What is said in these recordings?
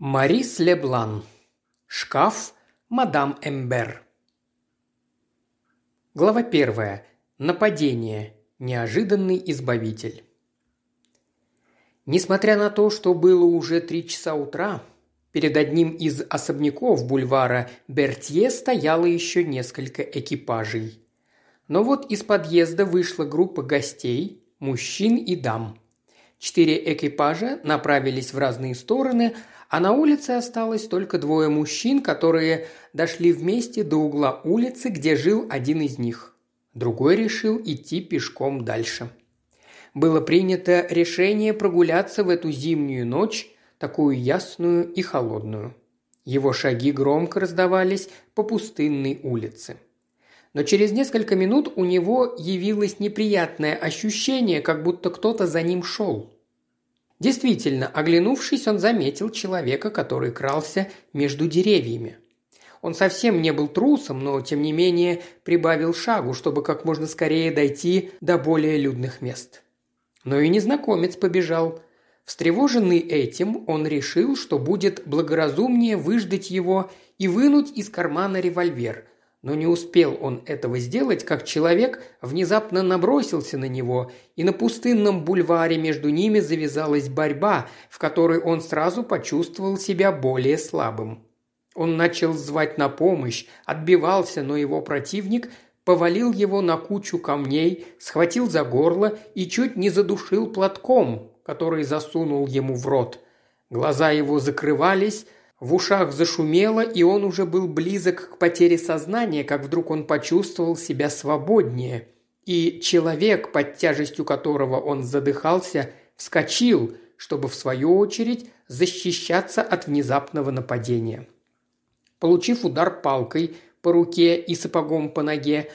Марис Леблан. Шкаф мадам Эмбер. Глава первая. Нападение. Неожиданный избавитель. Несмотря на то, что было уже три часа утра, перед одним из особняков бульвара Бертье стояло еще несколько экипажей. Но вот из подъезда вышла группа гостей, мужчин и дам. Четыре экипажа направились в разные стороны – а на улице осталось только двое мужчин, которые дошли вместе до угла улицы, где жил один из них. Другой решил идти пешком дальше. Было принято решение прогуляться в эту зимнюю ночь, такую ясную и холодную. Его шаги громко раздавались по пустынной улице. Но через несколько минут у него явилось неприятное ощущение, как будто кто-то за ним шел – Действительно, оглянувшись, он заметил человека, который крался между деревьями. Он совсем не был трусом, но, тем не менее, прибавил шагу, чтобы как можно скорее дойти до более людных мест. Но и незнакомец побежал. Встревоженный этим, он решил, что будет благоразумнее выждать его и вынуть из кармана револьвер – но не успел он этого сделать, как человек внезапно набросился на него, и на пустынном бульваре между ними завязалась борьба, в которой он сразу почувствовал себя более слабым. Он начал звать на помощь, отбивался, но его противник повалил его на кучу камней, схватил за горло и чуть не задушил платком, который засунул ему в рот. Глаза его закрывались, в ушах зашумело, и он уже был близок к потере сознания, как вдруг он почувствовал себя свободнее. И человек, под тяжестью которого он задыхался, вскочил, чтобы в свою очередь защищаться от внезапного нападения. Получив удар палкой по руке и сапогом по ноге,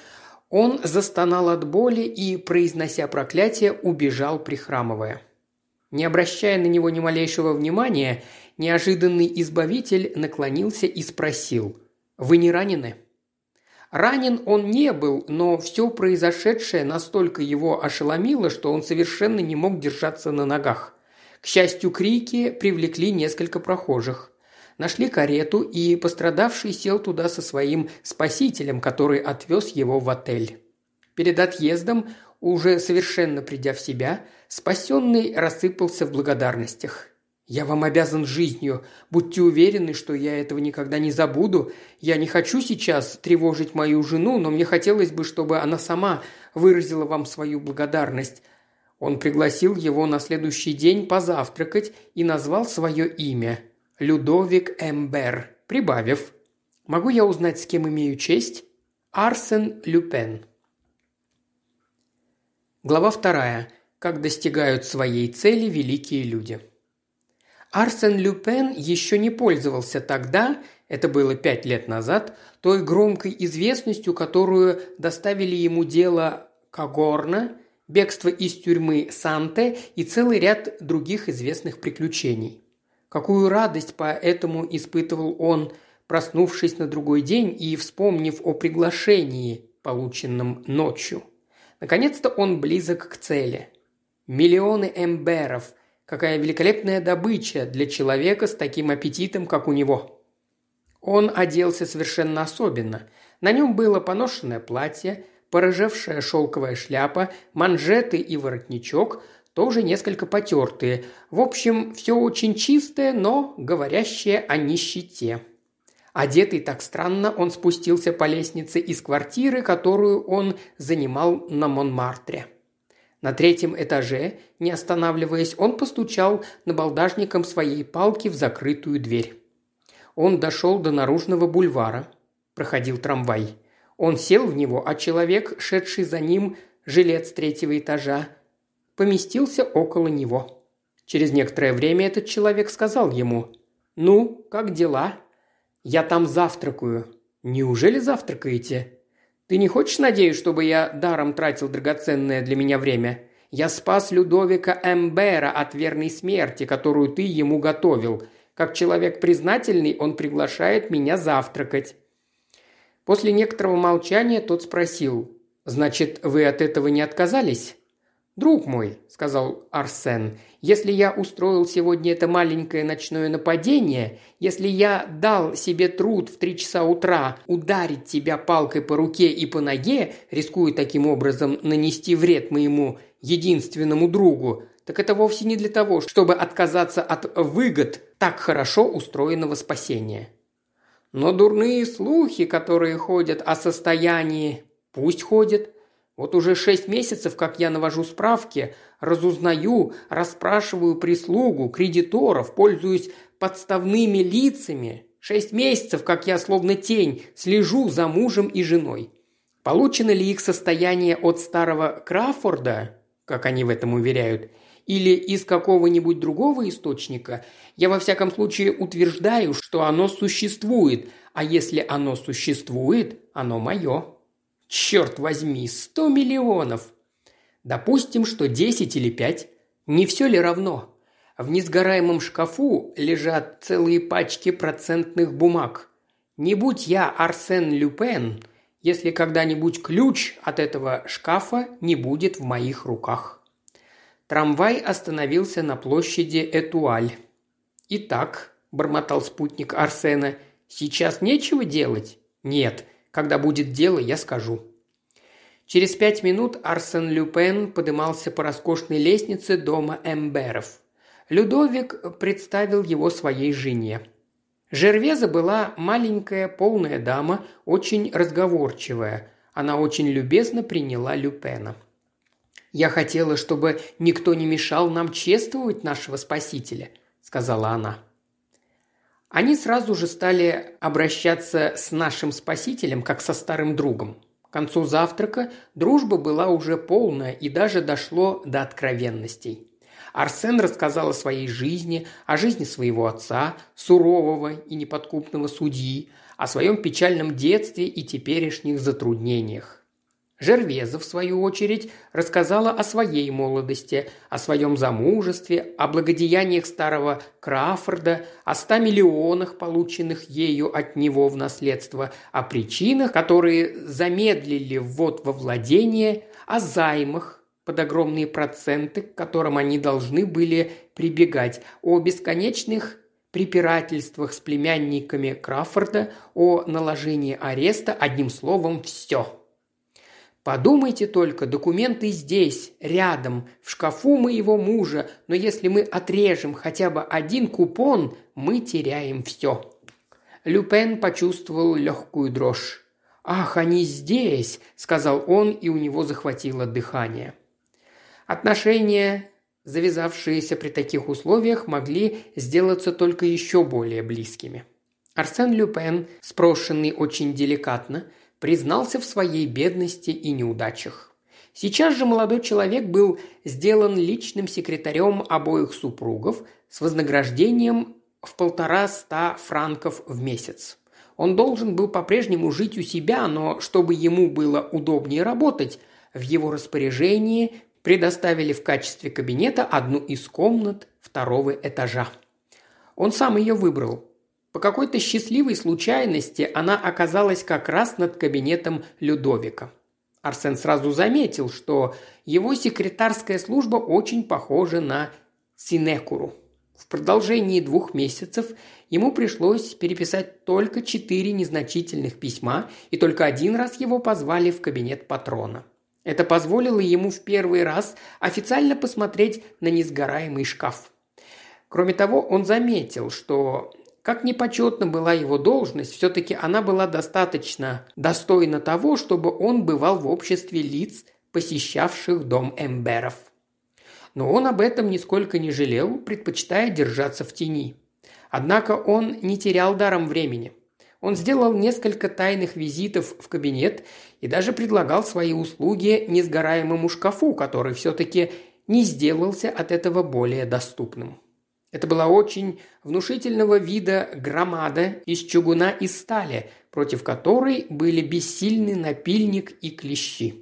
он застонал от боли и, произнося проклятие, убежал, прихрамывая. Не обращая на него ни малейшего внимания, неожиданный избавитель наклонился и спросил «Вы не ранены?» Ранен он не был, но все произошедшее настолько его ошеломило, что он совершенно не мог держаться на ногах. К счастью, крики привлекли несколько прохожих. Нашли карету, и пострадавший сел туда со своим спасителем, который отвез его в отель. Перед отъездом, уже совершенно придя в себя, спасенный рассыпался в благодарностях. Я вам обязан жизнью. Будьте уверены, что я этого никогда не забуду. Я не хочу сейчас тревожить мою жену, но мне хотелось бы, чтобы она сама выразила вам свою благодарность. Он пригласил его на следующий день позавтракать и назвал свое имя – Людовик Эмбер, прибавив «Могу я узнать, с кем имею честь?» Арсен Люпен. Глава вторая. Как достигают своей цели великие люди – Арсен Люпен еще не пользовался тогда, это было пять лет назад, той громкой известностью, которую доставили ему дело Кагорна, бегство из тюрьмы Санте и целый ряд других известных приключений. Какую радость поэтому испытывал он, проснувшись на другой день и вспомнив о приглашении, полученном ночью. Наконец-то он близок к цели. Миллионы эмберов – Какая великолепная добыча для человека с таким аппетитом, как у него. Он оделся совершенно особенно. На нем было поношенное платье, порыжевшая шелковая шляпа, манжеты и воротничок, тоже несколько потертые. В общем, все очень чистое, но говорящее о нищете. Одетый так странно, он спустился по лестнице из квартиры, которую он занимал на Монмартре. На третьем этаже, не останавливаясь, он постучал набалдажником своей палки в закрытую дверь. Он дошел до наружного бульвара. Проходил трамвай. Он сел в него, а человек, шедший за ним, жилет с третьего этажа, поместился около него. Через некоторое время этот человек сказал ему «Ну, как дела?» «Я там завтракаю». «Неужели завтракаете?» Ты не хочешь, надеюсь, чтобы я даром тратил драгоценное для меня время? Я спас Людовика Эмбера от верной смерти, которую ты ему готовил. Как человек признательный, он приглашает меня завтракать». После некоторого молчания тот спросил, «Значит, вы от этого не отказались?» «Друг мой», – сказал Арсен, – «если я устроил сегодня это маленькое ночное нападение, если я дал себе труд в три часа утра ударить тебя палкой по руке и по ноге, рискуя таким образом нанести вред моему единственному другу, так это вовсе не для того, чтобы отказаться от выгод так хорошо устроенного спасения. Но дурные слухи, которые ходят о состоянии, пусть ходят, вот уже шесть месяцев, как я навожу справки, разузнаю, расспрашиваю прислугу, кредиторов, пользуюсь подставными лицами. Шесть месяцев, как я словно тень, слежу за мужем и женой. Получено ли их состояние от старого Крафорда, как они в этом уверяют, или из какого-нибудь другого источника, я во всяком случае утверждаю, что оно существует, а если оно существует, оно мое. Черт возьми, сто миллионов! Допустим, что десять или пять. Не все ли равно? В несгораемом шкафу лежат целые пачки процентных бумаг. Не будь я Арсен Люпен, если когда-нибудь ключ от этого шкафа не будет в моих руках. Трамвай остановился на площади Этуаль. «Итак», – бормотал спутник Арсена, – «сейчас нечего делать?» «Нет, когда будет дело, я скажу». Через пять минут Арсен Люпен подымался по роскошной лестнице дома Эмберов. Людовик представил его своей жене. Жервеза была маленькая полная дама, очень разговорчивая. Она очень любезно приняла Люпена. «Я хотела, чтобы никто не мешал нам чествовать нашего Спасителя», – сказала она. Они сразу же стали обращаться с нашим спасителем, как со старым другом. К концу завтрака дружба была уже полная и даже дошло до откровенностей. Арсен рассказал о своей жизни, о жизни своего отца, сурового и неподкупного судьи, о своем печальном детстве и теперешних затруднениях. Жервеза, в свою очередь, рассказала о своей молодости, о своем замужестве, о благодеяниях старого Крафорда, о ста миллионах, полученных ею от него в наследство, о причинах, которые замедлили ввод во владение, о займах, под огромные проценты, к которым они должны были прибегать, о бесконечных препирательствах с племянниками Крафорда, о наложении ареста, одним словом, все – Подумайте только, документы здесь, рядом, в шкафу моего мужа, но если мы отрежем хотя бы один купон, мы теряем все». Люпен почувствовал легкую дрожь. «Ах, они здесь!» – сказал он, и у него захватило дыхание. Отношения, завязавшиеся при таких условиях, могли сделаться только еще более близкими. Арсен Люпен, спрошенный очень деликатно – признался в своей бедности и неудачах. Сейчас же молодой человек был сделан личным секретарем обоих супругов с вознаграждением в полтора ста франков в месяц. Он должен был по-прежнему жить у себя, но чтобы ему было удобнее работать, в его распоряжении предоставили в качестве кабинета одну из комнат второго этажа. Он сам ее выбрал, по какой-то счастливой случайности она оказалась как раз над кабинетом Людовика. Арсен сразу заметил, что его секретарская служба очень похожа на синекуру. В продолжении двух месяцев ему пришлось переписать только четыре незначительных письма, и только один раз его позвали в кабинет патрона. Это позволило ему в первый раз официально посмотреть на несгораемый шкаф. Кроме того, он заметил, что как непочетна была его должность, все-таки она была достаточно достойна того, чтобы он бывал в обществе лиц, посещавших дом Эмберов. Но он об этом нисколько не жалел, предпочитая держаться в тени. Однако он не терял даром времени. Он сделал несколько тайных визитов в кабинет и даже предлагал свои услуги несгораемому шкафу, который все-таки не сделался от этого более доступным. Это была очень внушительного вида громада из чугуна и стали, против которой были бессильны напильник и клещи.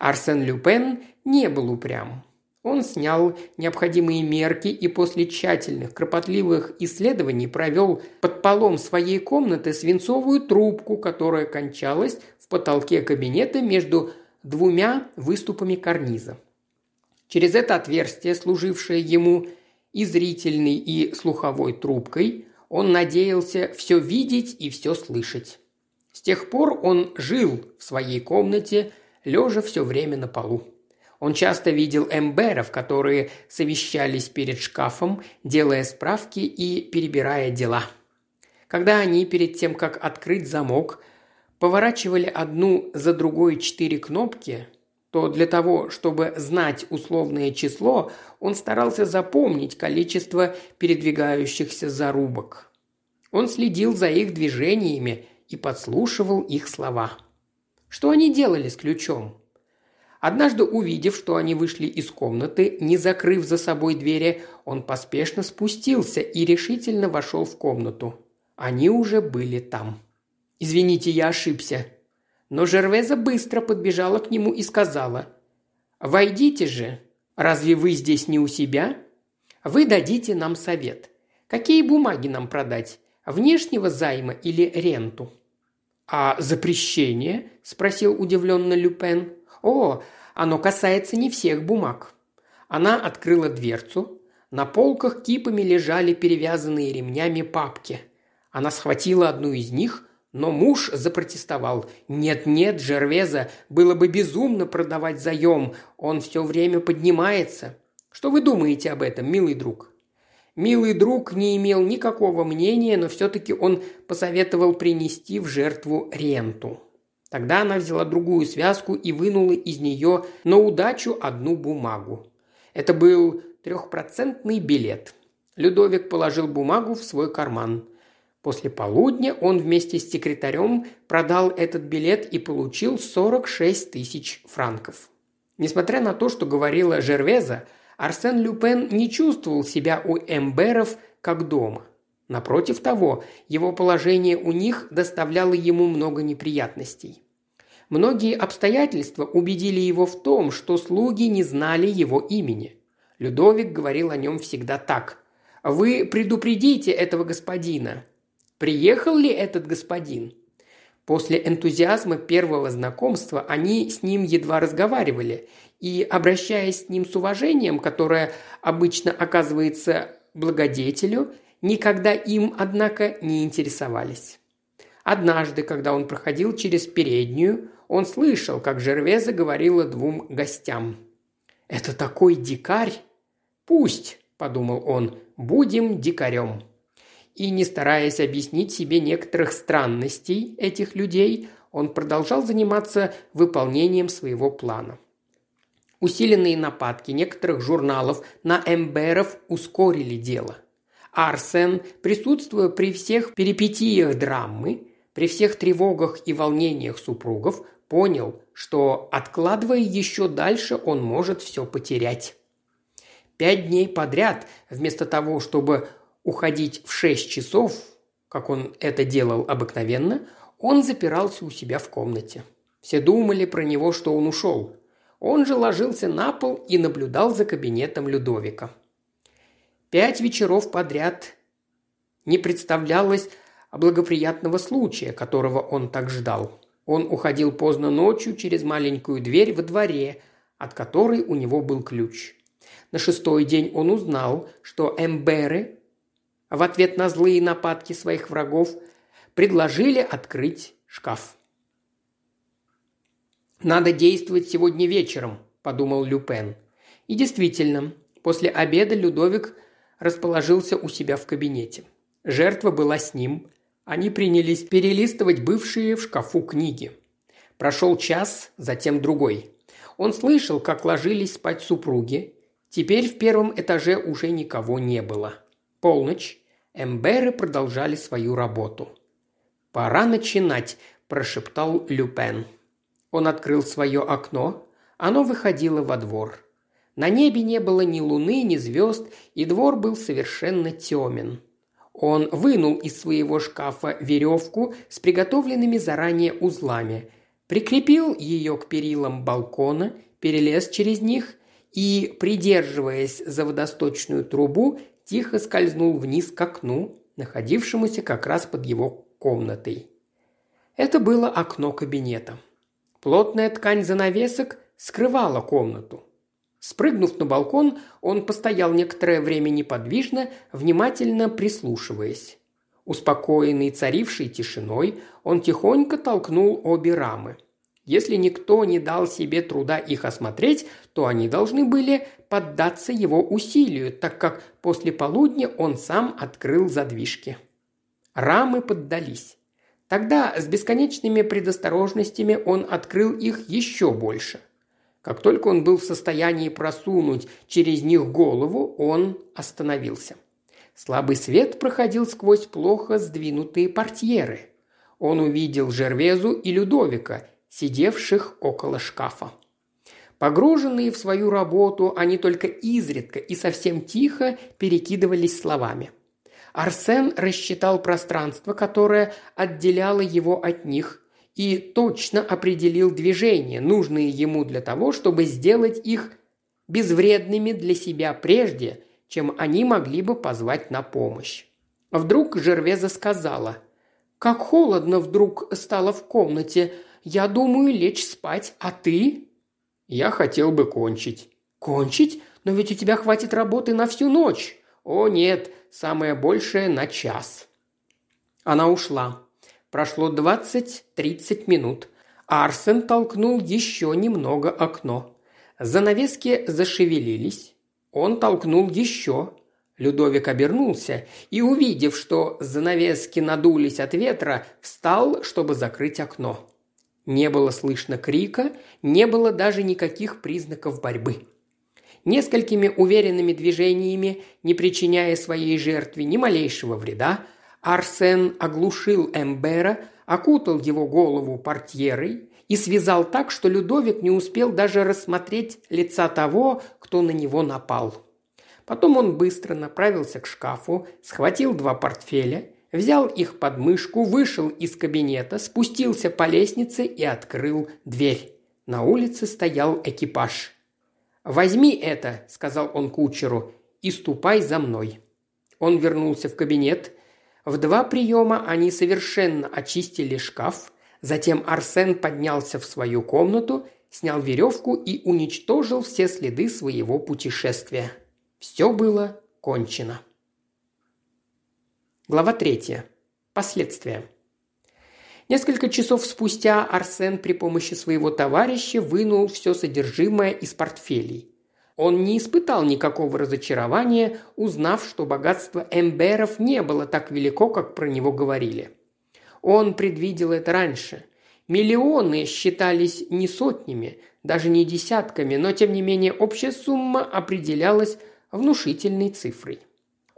Арсен Люпен не был упрям. Он снял необходимые мерки и после тщательных, кропотливых исследований провел под полом своей комнаты свинцовую трубку, которая кончалась в потолке кабинета между двумя выступами карниза. Через это отверстие, служившее ему и зрительной, и слуховой трубкой, он надеялся все видеть и все слышать. С тех пор он жил в своей комнате, лежа все время на полу. Он часто видел эмберов, которые совещались перед шкафом, делая справки и перебирая дела. Когда они перед тем, как открыть замок, поворачивали одну за другой четыре кнопки, то для того, чтобы знать условное число, он старался запомнить количество передвигающихся зарубок. Он следил за их движениями и подслушивал их слова. Что они делали с ключом? Однажды, увидев, что они вышли из комнаты, не закрыв за собой двери, он поспешно спустился и решительно вошел в комнату. Они уже были там. «Извините, я ошибся», но Жервеза быстро подбежала к нему и сказала, «Войдите же. Разве вы здесь не у себя? Вы дадите нам совет. Какие бумаги нам продать? Внешнего займа или ренту?» «А запрещение?» – спросил удивленно Люпен. «О, оно касается не всех бумаг». Она открыла дверцу. На полках кипами лежали перевязанные ремнями папки. Она схватила одну из них, но муж запротестовал. «Нет-нет, Жервеза, было бы безумно продавать заем. Он все время поднимается. Что вы думаете об этом, милый друг?» Милый друг не имел никакого мнения, но все-таки он посоветовал принести в жертву ренту. Тогда она взяла другую связку и вынула из нее на удачу одну бумагу. Это был трехпроцентный билет. Людовик положил бумагу в свой карман. После полудня он вместе с секретарем продал этот билет и получил 46 тысяч франков. Несмотря на то, что говорила Жервеза, Арсен Люпен не чувствовал себя у эмберов как дома. Напротив того, его положение у них доставляло ему много неприятностей. Многие обстоятельства убедили его в том, что слуги не знали его имени. Людовик говорил о нем всегда так. «Вы предупредите этого господина. Приехал ли этот господин? После энтузиазма первого знакомства они с ним едва разговаривали, и, обращаясь с ним с уважением, которое обычно оказывается благодетелю, никогда им, однако, не интересовались. Однажды, когда он проходил через переднюю, он слышал, как Жервеза говорила двум гостям. «Это такой дикарь!» «Пусть», – подумал он, – «будем дикарем» и, не стараясь объяснить себе некоторых странностей этих людей, он продолжал заниматься выполнением своего плана. Усиленные нападки некоторых журналов на эмберов ускорили дело. Арсен, присутствуя при всех перипетиях драмы, при всех тревогах и волнениях супругов, понял, что, откладывая еще дальше, он может все потерять. Пять дней подряд, вместо того, чтобы уходить в шесть часов, как он это делал обыкновенно, он запирался у себя в комнате. Все думали про него, что он ушел. Он же ложился на пол и наблюдал за кабинетом Людовика. Пять вечеров подряд не представлялось благоприятного случая, которого он так ждал. Он уходил поздно ночью через маленькую дверь во дворе, от которой у него был ключ. На шестой день он узнал, что Эмберы в ответ на злые нападки своих врагов предложили открыть шкаф. «Надо действовать сегодня вечером», – подумал Люпен. И действительно, после обеда Людовик расположился у себя в кабинете. Жертва была с ним. Они принялись перелистывать бывшие в шкафу книги. Прошел час, затем другой. Он слышал, как ложились спать супруги. Теперь в первом этаже уже никого не было. Полночь. Эмберы продолжали свою работу. «Пора начинать», – прошептал Люпен. Он открыл свое окно. Оно выходило во двор. На небе не было ни луны, ни звезд, и двор был совершенно темен. Он вынул из своего шкафа веревку с приготовленными заранее узлами, прикрепил ее к перилам балкона, перелез через них и, придерживаясь за водосточную трубу, тихо скользнул вниз к окну, находившемуся как раз под его комнатой. Это было окно кабинета. Плотная ткань занавесок скрывала комнату. Спрыгнув на балкон, он постоял некоторое время неподвижно, внимательно прислушиваясь. Успокоенный царившей тишиной, он тихонько толкнул обе рамы. Если никто не дал себе труда их осмотреть, то они должны были поддаться его усилию, так как после полудня он сам открыл задвижки. Рамы поддались. Тогда с бесконечными предосторожностями он открыл их еще больше. Как только он был в состоянии просунуть через них голову, он остановился. Слабый свет проходил сквозь плохо сдвинутые портьеры. Он увидел Жервезу и Людовика, сидевших около шкафа. Погруженные в свою работу, они только изредка и совсем тихо перекидывались словами. Арсен рассчитал пространство, которое отделяло его от них, и точно определил движения, нужные ему для того, чтобы сделать их безвредными для себя прежде, чем они могли бы позвать на помощь. Вдруг Жервеза сказала, «Как холодно вдруг стало в комнате. Я думаю лечь спать, а ты?» «Я хотел бы кончить». «Кончить? Но ведь у тебя хватит работы на всю ночь». «О, нет, самое большее на час». Она ушла. Прошло двадцать-тридцать минут. Арсен толкнул еще немного окно. Занавески зашевелились. Он толкнул еще. Людовик обернулся и, увидев, что занавески надулись от ветра, встал, чтобы закрыть окно. Не было слышно крика, не было даже никаких признаков борьбы. Несколькими уверенными движениями, не причиняя своей жертве ни малейшего вреда, Арсен оглушил Эмбера, окутал его голову портьерой и связал так, что Людовик не успел даже рассмотреть лица того, кто на него напал. Потом он быстро направился к шкафу, схватил два портфеля, взял их под мышку, вышел из кабинета, спустился по лестнице и открыл дверь. На улице стоял экипаж. «Возьми это», – сказал он кучеру, – «и ступай за мной». Он вернулся в кабинет, в два приема они совершенно очистили шкаф, затем Арсен поднялся в свою комнату, снял веревку и уничтожил все следы своего путешествия. Все было кончено. Глава третья. Последствия. Несколько часов спустя Арсен при помощи своего товарища вынул все содержимое из портфелей. Он не испытал никакого разочарования, узнав, что богатство Эмберов не было так велико, как про него говорили. Он предвидел это раньше. Миллионы считались не сотнями, даже не десятками, но тем не менее общая сумма определялась внушительной цифрой.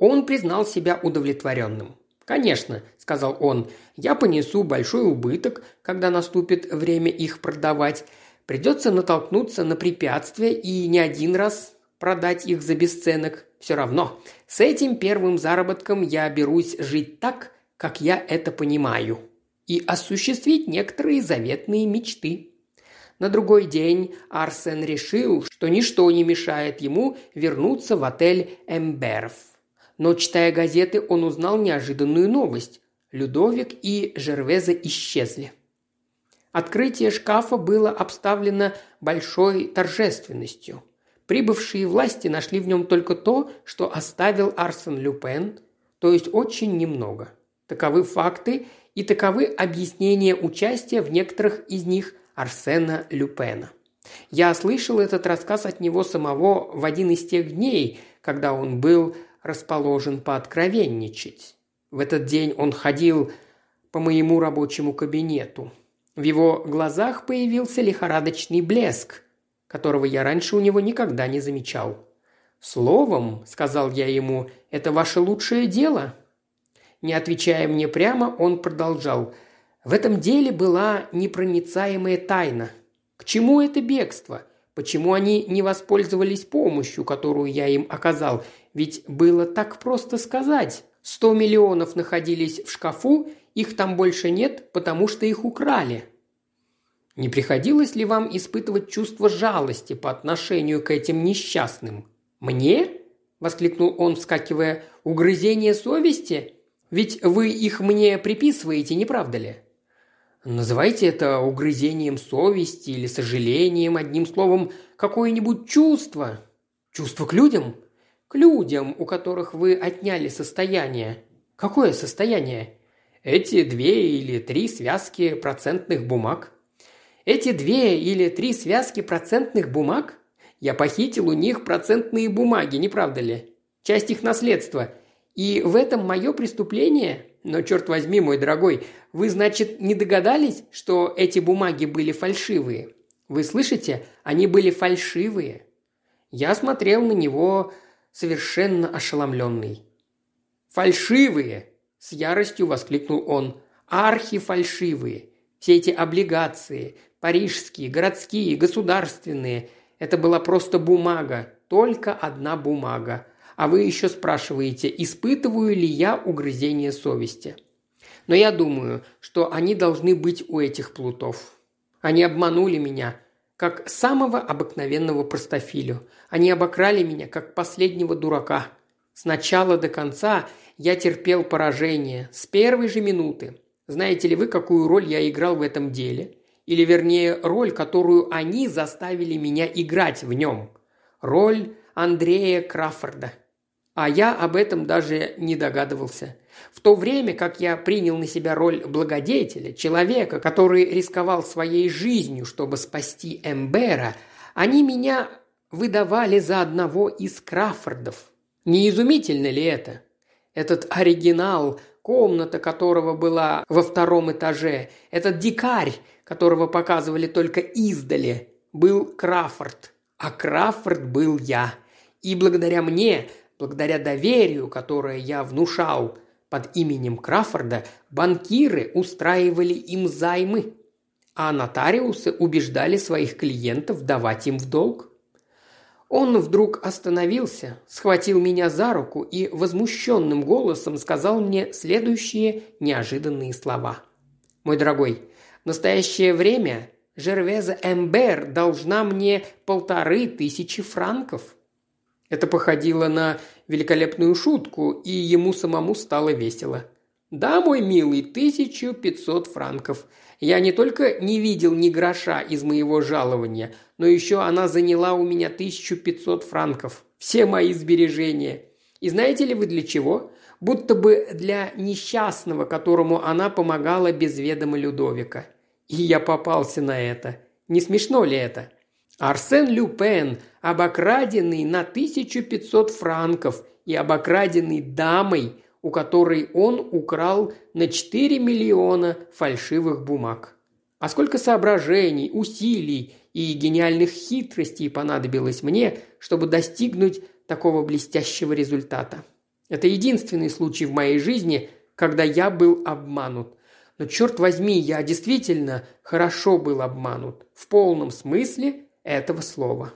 Он признал себя удовлетворенным. «Конечно», – сказал он, – «я понесу большой убыток, когда наступит время их продавать, Придется натолкнуться на препятствия и не один раз продать их за бесценок. Все равно, с этим первым заработком я берусь жить так, как я это понимаю, и осуществить некоторые заветные мечты. На другой день Арсен решил, что ничто не мешает ему вернуться в отель Эмберов. Но, читая газеты, он узнал неожиданную новость. Людовик и Жервеза исчезли. Открытие шкафа было обставлено большой торжественностью. Прибывшие власти нашли в нем только то, что оставил Арсен Люпен, то есть очень немного. Таковы факты и таковы объяснения участия в некоторых из них Арсена Люпена. Я слышал этот рассказ от него самого в один из тех дней, когда он был расположен пооткровенничать. В этот день он ходил по моему рабочему кабинету. В его глазах появился лихорадочный блеск, которого я раньше у него никогда не замечал. «Словом», — сказал я ему, — «это ваше лучшее дело». Не отвечая мне прямо, он продолжал. «В этом деле была непроницаемая тайна. К чему это бегство? Почему они не воспользовались помощью, которую я им оказал? Ведь было так просто сказать. Сто миллионов находились в шкафу, их там больше нет, потому что их украли. Не приходилось ли вам испытывать чувство жалости по отношению к этим несчастным? Мне? воскликнул он, вскакивая. Угрызение совести? Ведь вы их мне приписываете, не правда ли? Называйте это угрызением совести или сожалением, одним словом, какое-нибудь чувство. Чувство к людям? К людям, у которых вы отняли состояние. Какое состояние? Эти две или три связки процентных бумаг. Эти две или три связки процентных бумаг? Я похитил у них процентные бумаги, не правда ли? Часть их наследства. И в этом мое преступление? Но, черт возьми, мой дорогой, вы, значит, не догадались, что эти бумаги были фальшивые? Вы слышите? Они были фальшивые. Я смотрел на него совершенно ошеломленный. «Фальшивые!» – с яростью воскликнул он. «Архифальшивые! Все эти облигации, парижские, городские, государственные – это была просто бумага, только одна бумага. А вы еще спрашиваете, испытываю ли я угрызение совести. Но я думаю, что они должны быть у этих плутов. Они обманули меня, как самого обыкновенного простофилю. Они обокрали меня, как последнего дурака. С начала до конца я терпел поражение, с первой же минуты. Знаете ли вы, какую роль я играл в этом деле? Или, вернее, роль, которую они заставили меня играть в нем? Роль Андрея Краффорда. А я об этом даже не догадывался. В то время, как я принял на себя роль благодетеля, человека, который рисковал своей жизнью, чтобы спасти Эмбера, они меня выдавали за одного из Краффордов. Не изумительно ли это? Этот оригинал, комната которого была во втором этаже, этот дикарь, которого показывали только издали, был Краффорд, а Краффорд был я. И благодаря мне – Благодаря доверию, которое я внушал под именем Краффорда, банкиры устраивали им займы, а нотариусы убеждали своих клиентов давать им в долг. Он вдруг остановился, схватил меня за руку и возмущенным голосом сказал мне следующие неожиданные слова. «Мой дорогой, в настоящее время Жервеза Эмбер должна мне полторы тысячи франков. Это походило на великолепную шутку, и ему самому стало весело. «Да, мой милый, тысячу пятьсот франков. Я не только не видел ни гроша из моего жалования, но еще она заняла у меня тысячу пятьсот франков. Все мои сбережения. И знаете ли вы для чего? Будто бы для несчастного, которому она помогала без ведома Людовика. И я попался на это. Не смешно ли это?» Арсен Люпен, обокраденный на 1500 франков и обокраденный дамой, у которой он украл на 4 миллиона фальшивых бумаг. А сколько соображений, усилий и гениальных хитростей понадобилось мне, чтобы достигнуть такого блестящего результата. Это единственный случай в моей жизни, когда я был обманут. Но черт возьми, я действительно хорошо был обманут. В полном смысле этого слова.